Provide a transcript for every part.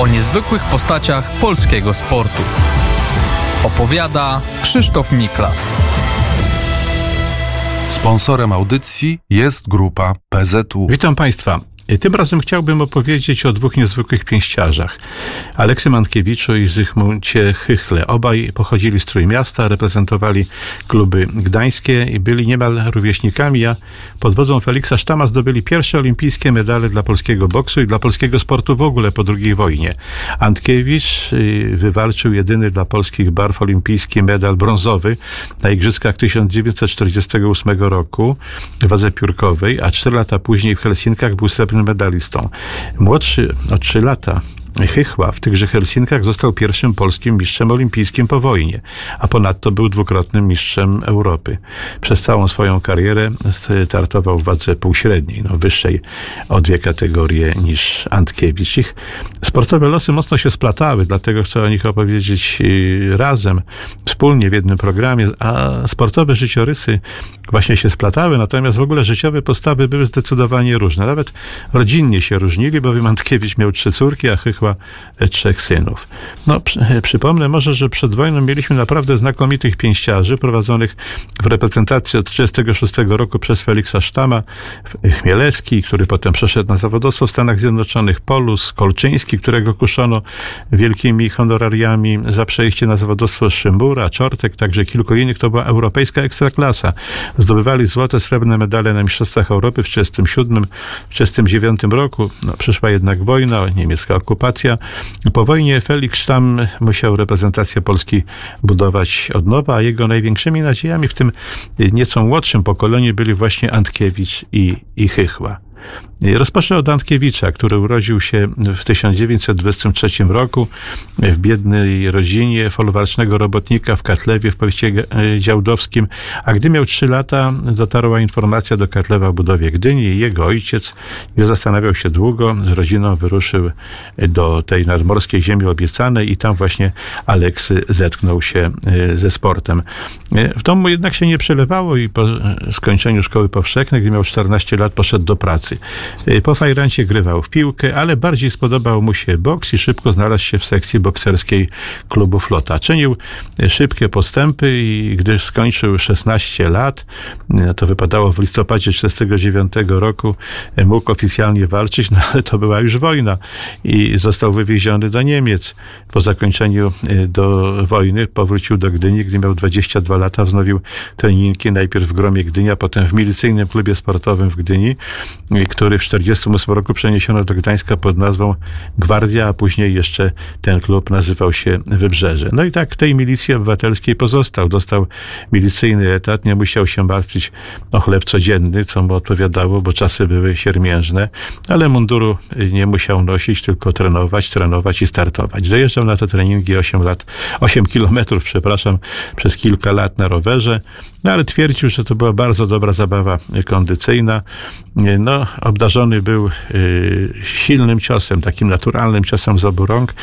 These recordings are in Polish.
o niezwykłych postaciach polskiego sportu. Opowiada Krzysztof Miklas. Sponsorem audycji jest grupa PZU. Witam Państwa. Tym razem chciałbym opowiedzieć o dwóch niezwykłych pięściarzach. Aleksy Mankiewiczu i Zygmuncie Chychle. Obaj pochodzili z Trójmiasta, reprezentowali kluby gdańskie i byli niemal rówieśnikami, a pod wodzą Feliksa Sztama zdobyli pierwsze olimpijskie medale dla polskiego boksu i dla polskiego sportu w ogóle po II wojnie. Antkiewicz y, wywalczył jedyny dla polskich barw olimpijski medal brązowy na Igrzyskach 1948 roku w wadze piórkowej, a cztery lata później w Helsinkach był srebrny medalistą. Młodszy o 3 lata Chychła w tychże Helsinkach został pierwszym polskim mistrzem olimpijskim po wojnie, a ponadto był dwukrotnym mistrzem Europy. Przez całą swoją karierę startował w wadze półśredniej, no wyższej o dwie kategorie niż Antkiewicz. Ich sportowe losy mocno się splatały, dlatego chcę o nich opowiedzieć y, razem, wspólnie w jednym programie, a sportowe życiorysy właśnie się splatały, natomiast w ogóle życiowe postawy były zdecydowanie różne. Nawet rodzinnie się różnili, bowiem Antkiewicz miał trzy córki, a Chychła trzech synów. No, przypomnę może, że przed wojną mieliśmy naprawdę znakomitych pięściarzy prowadzonych w reprezentacji od 1936 roku przez Feliksa Sztama, Chmielewski, który potem przeszedł na zawodowstwo w Stanach Zjednoczonych, Polus, Kolczyński, którego kuszono wielkimi honorariami za przejście na zawodowstwo Szymbura, Czortek, także kilku innych. To była europejska ekstraklasa. Zdobywali złote, srebrne medale na Mistrzostwach Europy w 1937, w 1939 roku. No, przyszła jednak wojna, niemiecka okupacja. Po wojnie Felix tam musiał reprezentację Polski budować od nowa, a jego największymi nadziejami w tym nieco młodszym pokoleniu byli właśnie Antkiewicz i, i Chychła. Rozpocznę od Antkiewicza, który urodził się w 1923 roku w biednej rodzinie folwarcznego robotnika w Katlewie w powiecie działdowskim, a gdy miał 3 lata, dotarła informacja do Katlewa o budowie Gdyni jego ojciec nie zastanawiał się długo, z rodziną wyruszył do tej nadmorskiej ziemi obiecanej i tam właśnie Aleksy zetknął się e, ze sportem. E, w domu jednak się nie przelewało i po skończeniu szkoły powszechnej, gdy miał 14 lat, poszedł do pracy. Y, po fajrancie grywał w piłkę, ale bardziej spodobał mu się boks i szybko znalazł się w sekcji bokserskiej klubu Flota. Czynił y, szybkie postępy i gdy skończył 16 lat, y, to wypadało w listopadzie 1939 roku, mógł oficjalnie walczyć, no ale to była już wojna i został wywieziony do Niemiec. Po zakończeniu do wojny powrócił do Gdyni, gdy miał 22 lata, wznowił treningi najpierw w Gromie Gdynia, potem w milicyjnym klubie sportowym w Gdyni, który w 1948 roku przeniesiono do Gdańska pod nazwą Gwardia, a później jeszcze ten klub nazywał się Wybrzeże. No i tak w tej milicji obywatelskiej pozostał. Dostał milicyjny etat, nie musiał się martwić o chleb codzienny, co mu odpowiadało, bo czasy były siermiężne, ale munduru nie musiał nosić, tylko trenować, trenować i startować. Dojeżdżał na te treningi 8 lat, 8 kilometrów, przepraszam, przez kilka lat na rowerze, no ale twierdził, że to była bardzo dobra zabawa kondycyjna. No, obdarzony był y, silnym ciosem, takim naturalnym ciosem z obu rąk.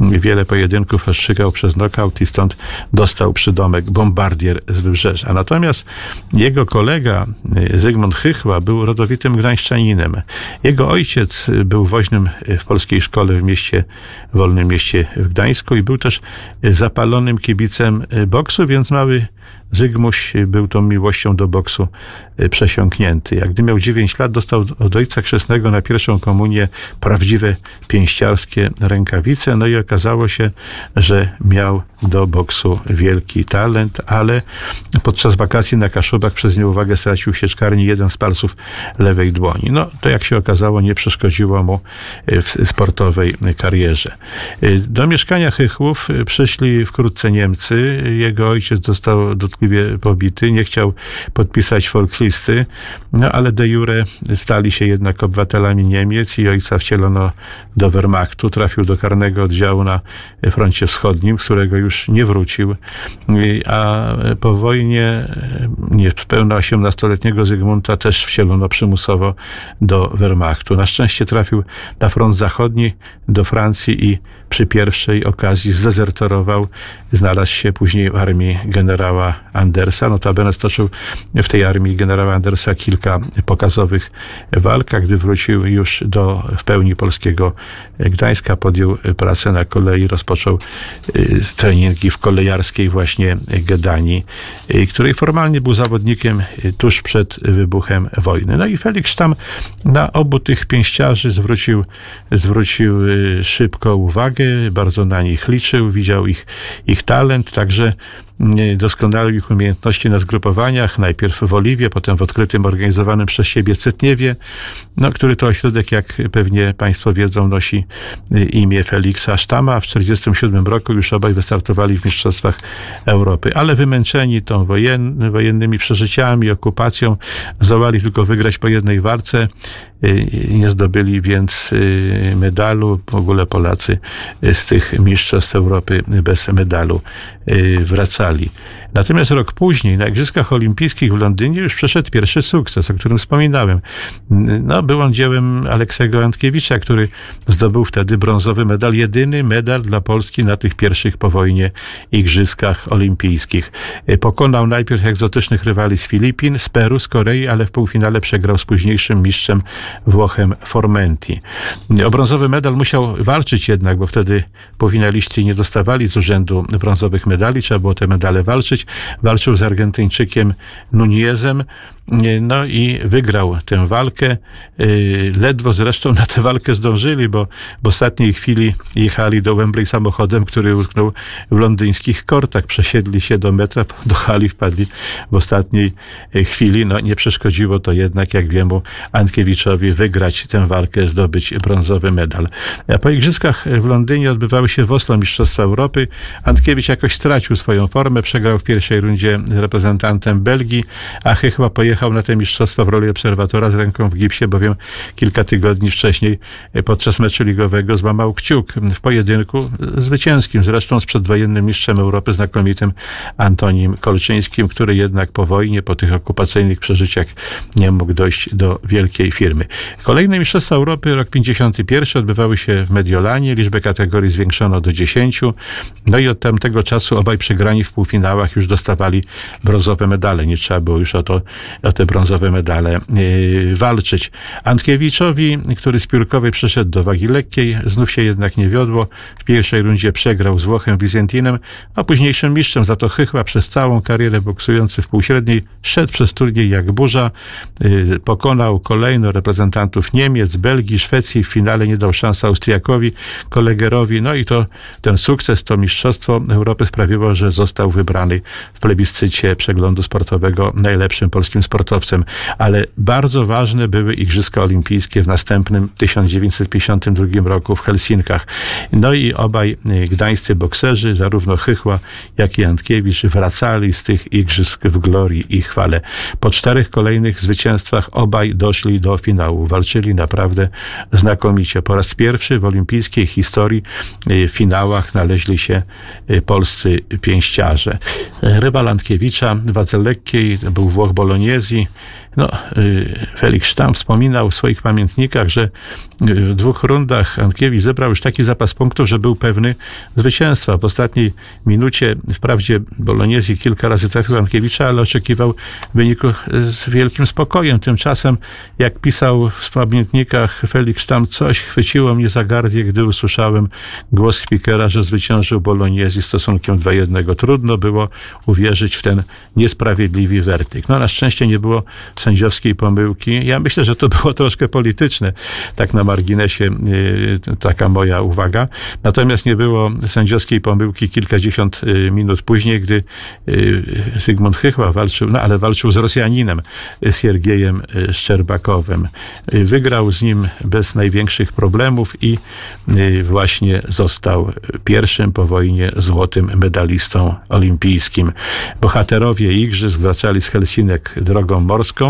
Wiele pojedynków rozstrzygał przez knockout i stąd dostał przydomek bombardier z Wybrzeża. Natomiast jego kolega y, Zygmunt Chychła był rodowitym gdańszczaninem. Jego ojciec był woźnym w polskiej szkole w mieście, wolnym mieście w Gdańsku i był też zapalonym kibicem boksu, więc mały Zygmuś był tą miłością do boksu y, przesiąknięty. Jak gdy miał 9 lat, dostał od ojca chrzestnego na pierwszą komunię prawdziwe pięściarskie rękawice. No i okazało się, że miał do boksu wielki talent, ale podczas wakacji na Kaszubach przez nieuwagę stracił sieczkarni jeden z palców lewej dłoni. No to jak się okazało, nie przeszkodziło mu y, w sportowej karierze. Y, do mieszkania Chychłów przyszli wkrótce Niemcy. Jego ojciec został dotkliwie pobity, nie chciał podpisać folklisty, no ale de jure stali się jednak obywatelami Niemiec i ojca wcielono do Wehrmachtu, trafił do karnego oddziału na froncie wschodnim, którego już nie wrócił, a po wojnie niespełna 18-letniego Zygmunta też wcielono przymusowo do Wehrmachtu. Na szczęście trafił na front zachodni, do Francji i przy pierwszej okazji zdezerterował, znalazł się później w armii generała Andersa. Notabene stoczył w tej armii generała Andersa kilka pokazowych walk, a gdy wrócił już do w pełni polskiego Gdańska, podjął pracę na kolei, rozpoczął y, treningi w kolejarskiej właśnie Gedanii, y, której formalnie był zawodnikiem y, tuż przed wybuchem wojny. No i Felix tam na obu tych pięściarzy zwrócił, zwrócił szybko uwagę, bardzo na nich liczył, widział ich, ich talent, także doskonalił ich umiejętności na zgrupowaniach, najpierw w Oliwie, potem w odkrytym, organizowanym przez siebie Cytniewie, no, który to ośrodek, jak pewnie Państwo wiedzą, nosi y, imię Feliksa Sztama. W 1947 roku już obaj wystartowali w Mistrzostwach Europy, ale wymęczeni tą wojen, wojennymi przeżyciami, okupacją, zdołali tylko wygrać po jednej walce. Y, nie zdobyli więc y, medalu. W ogóle Polacy z tych Mistrzostw Europy bez medalu wracali. Australii. Natomiast rok później, na Igrzyskach Olimpijskich w Londynie, już przeszedł pierwszy sukces, o którym wspominałem. No, był on dziełem Aleksego Antkiewicza, który zdobył wtedy brązowy medal, jedyny medal dla Polski na tych pierwszych po wojnie Igrzyskach Olimpijskich. Pokonał najpierw egzotycznych rywali z Filipin, z Peru, z Korei, ale w półfinale przegrał z późniejszym mistrzem Włochem Formenti. O brązowy medal musiał walczyć jednak, bo wtedy półfinaliści nie dostawali z urzędu brązowych medali, trzeba było te medale walczyć Walczył z Argentyńczykiem Nunezem, no i wygrał tę walkę. Y, ledwo zresztą na tę walkę zdążyli, bo w ostatniej chwili jechali do Wembley samochodem, który utknął w londyńskich kortach. Przesiedli się do metra, do hali wpadli w ostatniej chwili. No nie przeszkodziło to jednak, jak wiemy, Antkiewiczowi wygrać tę walkę, zdobyć brązowy medal. Po igrzyskach w Londynie odbywały się w Oslo Mistrzostwa Europy. Antkiewicz jakoś stracił swoją formę, przegrał w pierwszej rundzie reprezentantem Belgii, a chyba pojechał na te mistrzostwa w roli obserwatora z ręką w gipsie, bowiem kilka tygodni wcześniej podczas meczu ligowego złamał kciuk w pojedynku zwycięskim, zresztą z przedwojennym mistrzem Europy znakomitym Antonim Kolczyńskim, który jednak po wojnie, po tych okupacyjnych przeżyciach nie mógł dojść do wielkiej firmy. Kolejne mistrzostwa Europy, rok 51, odbywały się w Mediolanie, liczbę kategorii zwiększono do 10, no i od tamtego czasu obaj przegrani w półfinałach już dostawali brązowe medale. Nie trzeba było już o, to, o te brązowe medale yy, walczyć. Antkiewiczowi, który z piórkowej przeszedł do wagi lekkiej, znów się jednak nie wiodło. W pierwszej rundzie przegrał z Włochem Wizentinem, a późniejszym mistrzem za to chychła przez całą karierę boksujący w półśredniej szedł przez turniej jak burza. Yy, pokonał kolejno reprezentantów Niemiec, Belgii, Szwecji. W finale nie dał szans Austriakowi, kolegerowi. No i to ten sukces, to mistrzostwo Europy sprawiło, że został wybrany w plebiscycie przeglądu sportowego najlepszym polskim sportowcem. Ale bardzo ważne były Igrzyska Olimpijskie w następnym 1952 roku w Helsinkach. No i obaj y, gdańscy bokserzy, zarówno Chychła, jak i Antkiewicz, wracali z tych igrzysk w glorii i chwale. Po czterech kolejnych zwycięstwach obaj doszli do finału. Walczyli naprawdę znakomicie. Po raz pierwszy w olimpijskiej historii y, w finałach znaleźli się y, polscy pięściarze. Rywal Antkiewicza w wadze lekkiej był Włoch Bolognesi, no, y, Felix Sztam wspominał w swoich pamiętnikach, że y, w dwóch rundach Ankiewicz zebrał już taki zapas punktów, że był pewny zwycięstwa. W ostatniej minucie, wprawdzie Boloniezji kilka razy trafił Ankiewicza, ale oczekiwał wyniku z wielkim spokojem. Tymczasem, jak pisał w pamiętnikach Felix Sztam, coś chwyciło mnie za gardło, gdy usłyszałem głos speakera, że zwyciężył Boloniezji stosunkiem 2-1. Trudno było uwierzyć w ten niesprawiedliwy werdykt. No, na szczęście nie było sędziowskiej pomyłki. Ja myślę, że to było troszkę polityczne, tak na marginesie y, taka moja uwaga. Natomiast nie było sędziowskiej pomyłki kilkadziesiąt y, minut później, gdy y, Zygmunt Chychła walczył, no ale walczył z Rosjaninem, Siergiejem Szczerbakowem. Wygrał z nim bez największych problemów i właśnie został pierwszym po wojnie złotym medalistą olimpijskim. Bohaterowie igrzysk wracali z Helsinek drogą morską,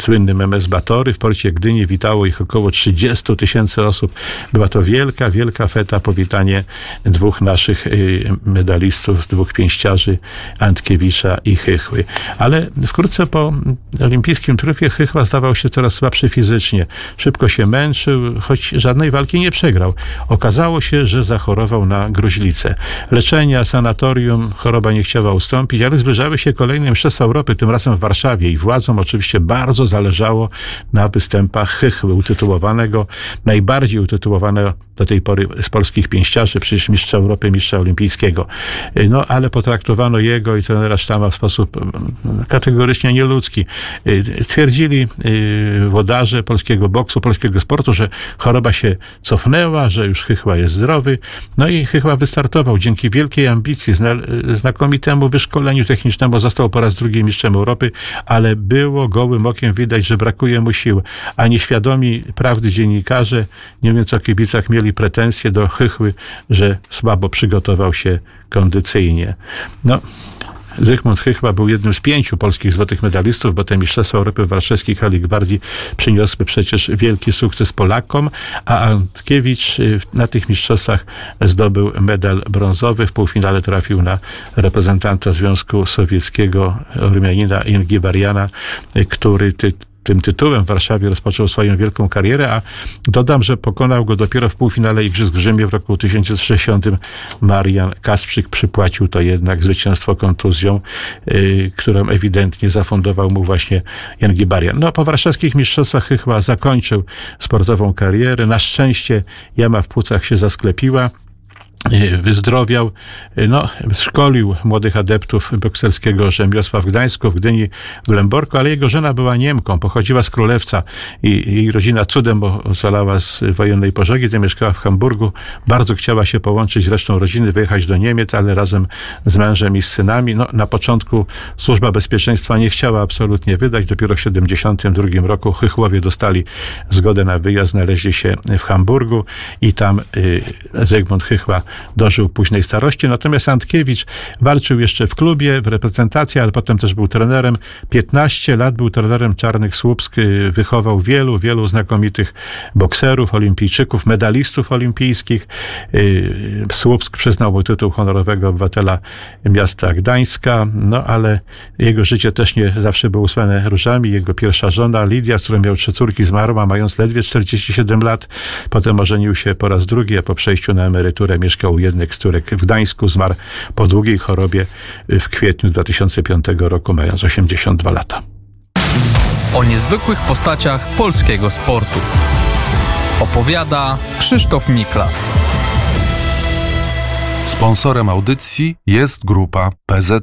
Słynnym MS Batory w porcie Gdyni witało ich około 30 tysięcy osób. Była to wielka, wielka feta powitanie dwóch naszych y, medalistów, dwóch pięściarzy, Antkiewicza i Chychły. Ale wkrótce po olimpijskim trufie Chychła zdawał się coraz słabszy fizycznie. Szybko się męczył, choć żadnej walki nie przegrał. Okazało się, że zachorował na gruźlicę. Leczenia, sanatorium, choroba nie chciała ustąpić, ale zbliżały się kolejne mistrzostwa Europy, tym razem w Warszawie i władzom oczywiście bardzo zależało na występach Chychły, utytułowanego, najbardziej utytułowanego do tej pory z polskich pięściarzy, przecież mistrza Europy, mistrza olimpijskiego. No, ale potraktowano jego i trenera Sztama w sposób mm, kategorycznie nieludzki. Twierdzili y, włodarze polskiego boksu, polskiego sportu, że choroba się cofnęła, że już Chychła jest zdrowy. No i Chychła wystartował. Dzięki wielkiej ambicji, znakomitemu wyszkoleniu technicznemu został po raz drugi mistrzem Europy, ale było gołym okiem widać, że brakuje mu sił. A nieświadomi prawdy dziennikarze, nie co o kibicach mieli pretensje do Chychły, że słabo przygotował się kondycyjnie. No, Zygmunt Chychła był jednym z pięciu polskich złotych medalistów, bo te Mistrzostwa Europy w warszawskiej hali gwardii przyniosły przecież wielki sukces Polakom, a Antkiewicz y, na tych mistrzostwach zdobył medal brązowy. W półfinale trafił na reprezentanta Związku Sowieckiego, Ormianina Ingibariana, y, który ty tym tytułem w Warszawie rozpoczął swoją wielką karierę, a dodam, że pokonał go dopiero w półfinale Igrzysk w Rzymie w roku 1960. Marian Kasprzyk przypłacił to jednak zwycięstwo kontuzją, yy, którą ewidentnie zafundował mu właśnie Jan Gibarian. No, po warszawskich mistrzostwach chyba zakończył sportową karierę. Na szczęście jama w płucach się zasklepiła wyzdrowiał, no, szkolił młodych adeptów bokserskiego rzemiosła w Gdańsku, w Gdyni, w Lęborku, ale jego żona była Niemką, pochodziła z Królewca i jej rodzina cudem ocalała z wojennej pożogi, zamieszkała w Hamburgu, bardzo chciała się połączyć z resztą rodziny, wyjechać do Niemiec, ale razem z mężem i z synami. No, na początku służba bezpieczeństwa nie chciała absolutnie wydać, dopiero w 1972 roku Chychłowie dostali zgodę na wyjazd, znaleźli się w Hamburgu i tam y, Zygmunt Chychła dożył późnej starości. Natomiast Antkiewicz walczył jeszcze w klubie, w reprezentacji, ale potem też był trenerem. 15 lat był trenerem Czarnych Słupsk, y, wychował wielu, wielu znakomitych bokserów, olimpijczyków, medalistów olimpijskich. Y, Słupsk przyznał mu tytuł honorowego obywatela miasta Gdańska, no ale jego życie też nie zawsze było usłane różami. Jego pierwsza żona Lidia, z którą miał trzy córki, zmarła mając ledwie 47 lat. Potem ożenił się po raz drugi, a po przejściu na emeryturę mieszkał jednych z córek w Gdańsku, zmarł po długiej chorobie w kwietniu 2005 roku, mając 82 lata. O niezwykłych postaciach polskiego sportu. Opowiada Krzysztof Miklas. Sponsorem audycji jest grupa PZU